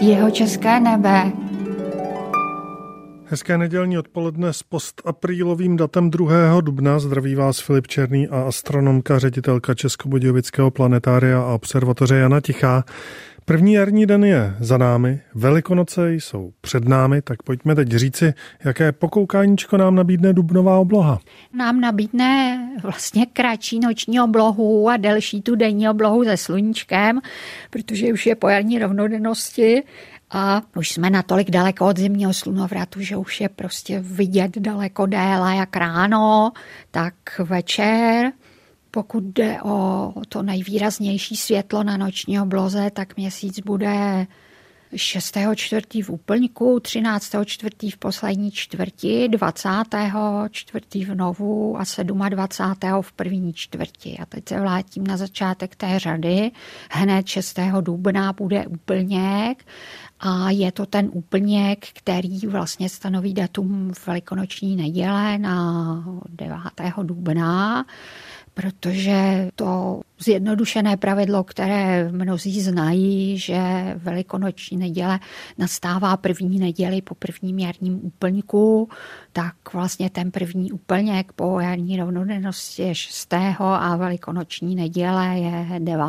Jeho české nebe. Hezké nedělní odpoledne s postaprílovým datem 2. dubna. Zdraví vás Filip Černý a astronomka, ředitelka Českobudějovického planetária a observatoře Jana Tichá. První jarní den je za námi, Velikonoce jsou před námi, tak pojďme teď říci, jaké pokoukáníčko nám nabídne dubnová obloha. Nám nabídne vlastně kratší noční oblohu a delší tu denní oblohu se sluníčkem, protože už je po jarní rovnodennosti a už jsme natolik daleko od zimního slunovratu, že už je prostě vidět daleko déle jak ráno, tak večer. Pokud jde o to nejvýraznější světlo na noční obloze, tak měsíc bude 6. čtvrtý v úplňku, 13. čtvrtý v poslední čtvrti, 20. čtvrtý v novu a 27. v první čtvrti. A teď se vlátím na začátek té řady. Hned 6. dubna bude úplněk a je to ten úplněk, který vlastně stanoví datum velikonoční neděle na 9. dubna protože to zjednodušené pravidlo, které mnozí znají, že velikonoční neděle nastává první neděli po prvním jarním úplňku, tak vlastně ten první úplněk po jarní rovnodennosti je 6. a velikonoční neděle je 9.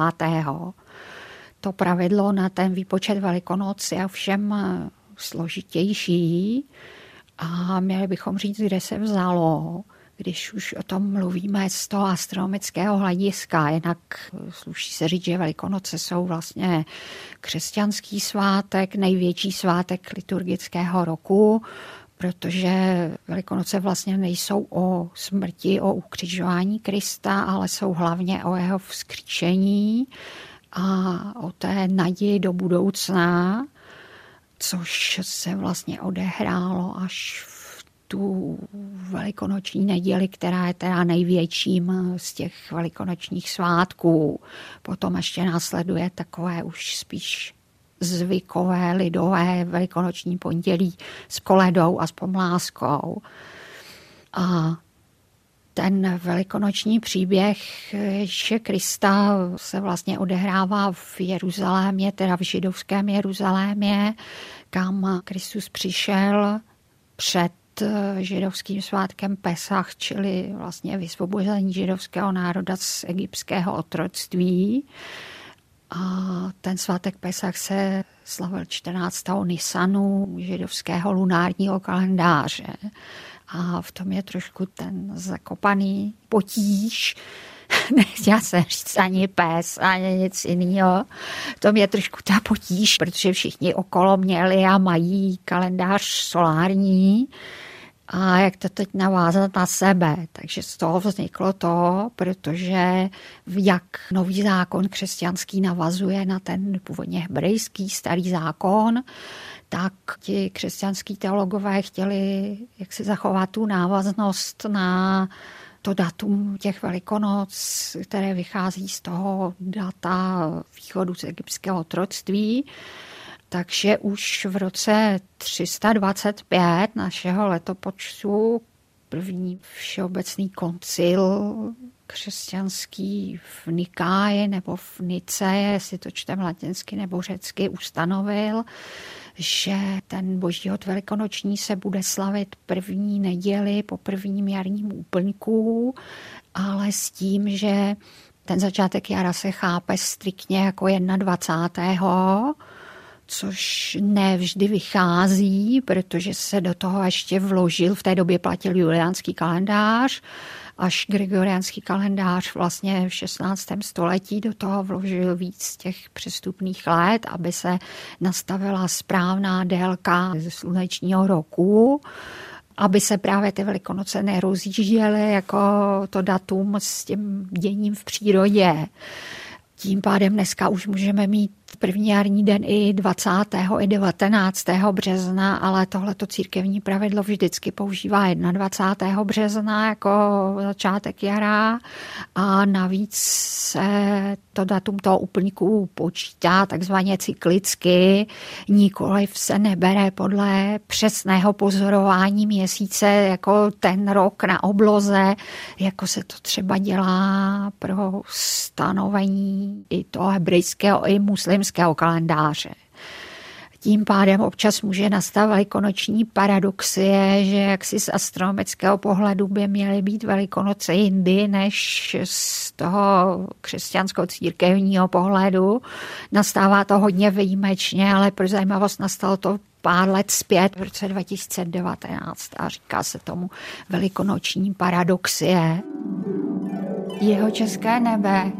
To pravidlo na ten výpočet velikonoc je ovšem složitější a měli bychom říct, kde se vzalo když už o tom mluvíme z toho astronomického hlediska. Jinak sluší se říct, že Velikonoce jsou vlastně křesťanský svátek, největší svátek liturgického roku, protože Velikonoce vlastně nejsou o smrti, o ukřižování Krista, ale jsou hlavně o jeho vzkříšení a o té naději do budoucna, což se vlastně odehrálo až v tu velikonoční neděli, která je teda největším z těch velikonočních svátků. Potom ještě následuje takové už spíš zvykové, lidové velikonoční pondělí s koledou a s pomláskou. A ten velikonoční příběh Ježíše Krista se vlastně odehrává v Jeruzalémě, teda v židovském Jeruzalémě, kam Kristus přišel před židovským svátkem Pesach, čili vlastně vysvobození židovského národa z egyptského otroctví. A ten svátek Pesach se slavil 14. Nisanu židovského lunárního kalendáře. A v tom je trošku ten zakopaný potíž, nechtěla jsem říct ani pes, ani nic jiného. To mě trošku ta potíž, protože všichni okolo měli a mají kalendář solární, a jak to teď navázat na sebe. Takže z toho vzniklo to, protože jak nový zákon křesťanský navazuje na ten původně hebrejský starý zákon, tak ti křesťanský teologové chtěli jak si zachovat tu návaznost na to datum těch velikonoc, které vychází z toho data východu z egyptského otroctví. Takže už v roce 325 našeho letopočtu první všeobecný koncil křesťanský v Nikáje nebo v Nice, jestli to čtem latinsky nebo řecky, ustanovil, že ten boží hod velikonoční se bude slavit první neděli po prvním jarním úplňku, ale s tím, že ten začátek jara se chápe striktně jako 21 což nevždy vychází, protože se do toho ještě vložil, v té době platil juliánský kalendář, až gregoriánský kalendář vlastně v 16. století do toho vložil víc těch přestupných let, aby se nastavila správná délka slunečního roku aby se právě ty velikonoce nerozjížděly jako to datum s tím děním v přírodě. Tím pádem dneska už můžeme mít první jarní den i 20. i 19. března, ale tohleto církevní pravidlo vždycky používá 21. března jako začátek jara a navíc se to datum toho úplníku počítá takzvaně cyklicky, nikoliv se nebere podle přesného pozorování měsíce jako ten rok na obloze, jako se to třeba dělá pro stanovení i toho hebrejského i muslimského kalendáře. Tím pádem občas může nastat velikonoční paradoxie, že jaksi z astronomického pohledu by měly být velikonoce jindy než z toho křesťansko-církevního pohledu. Nastává to hodně výjimečně, ale pro zajímavost nastalo to pár let zpět v roce 2019 a říká se tomu velikonoční paradoxie. Jeho české nebe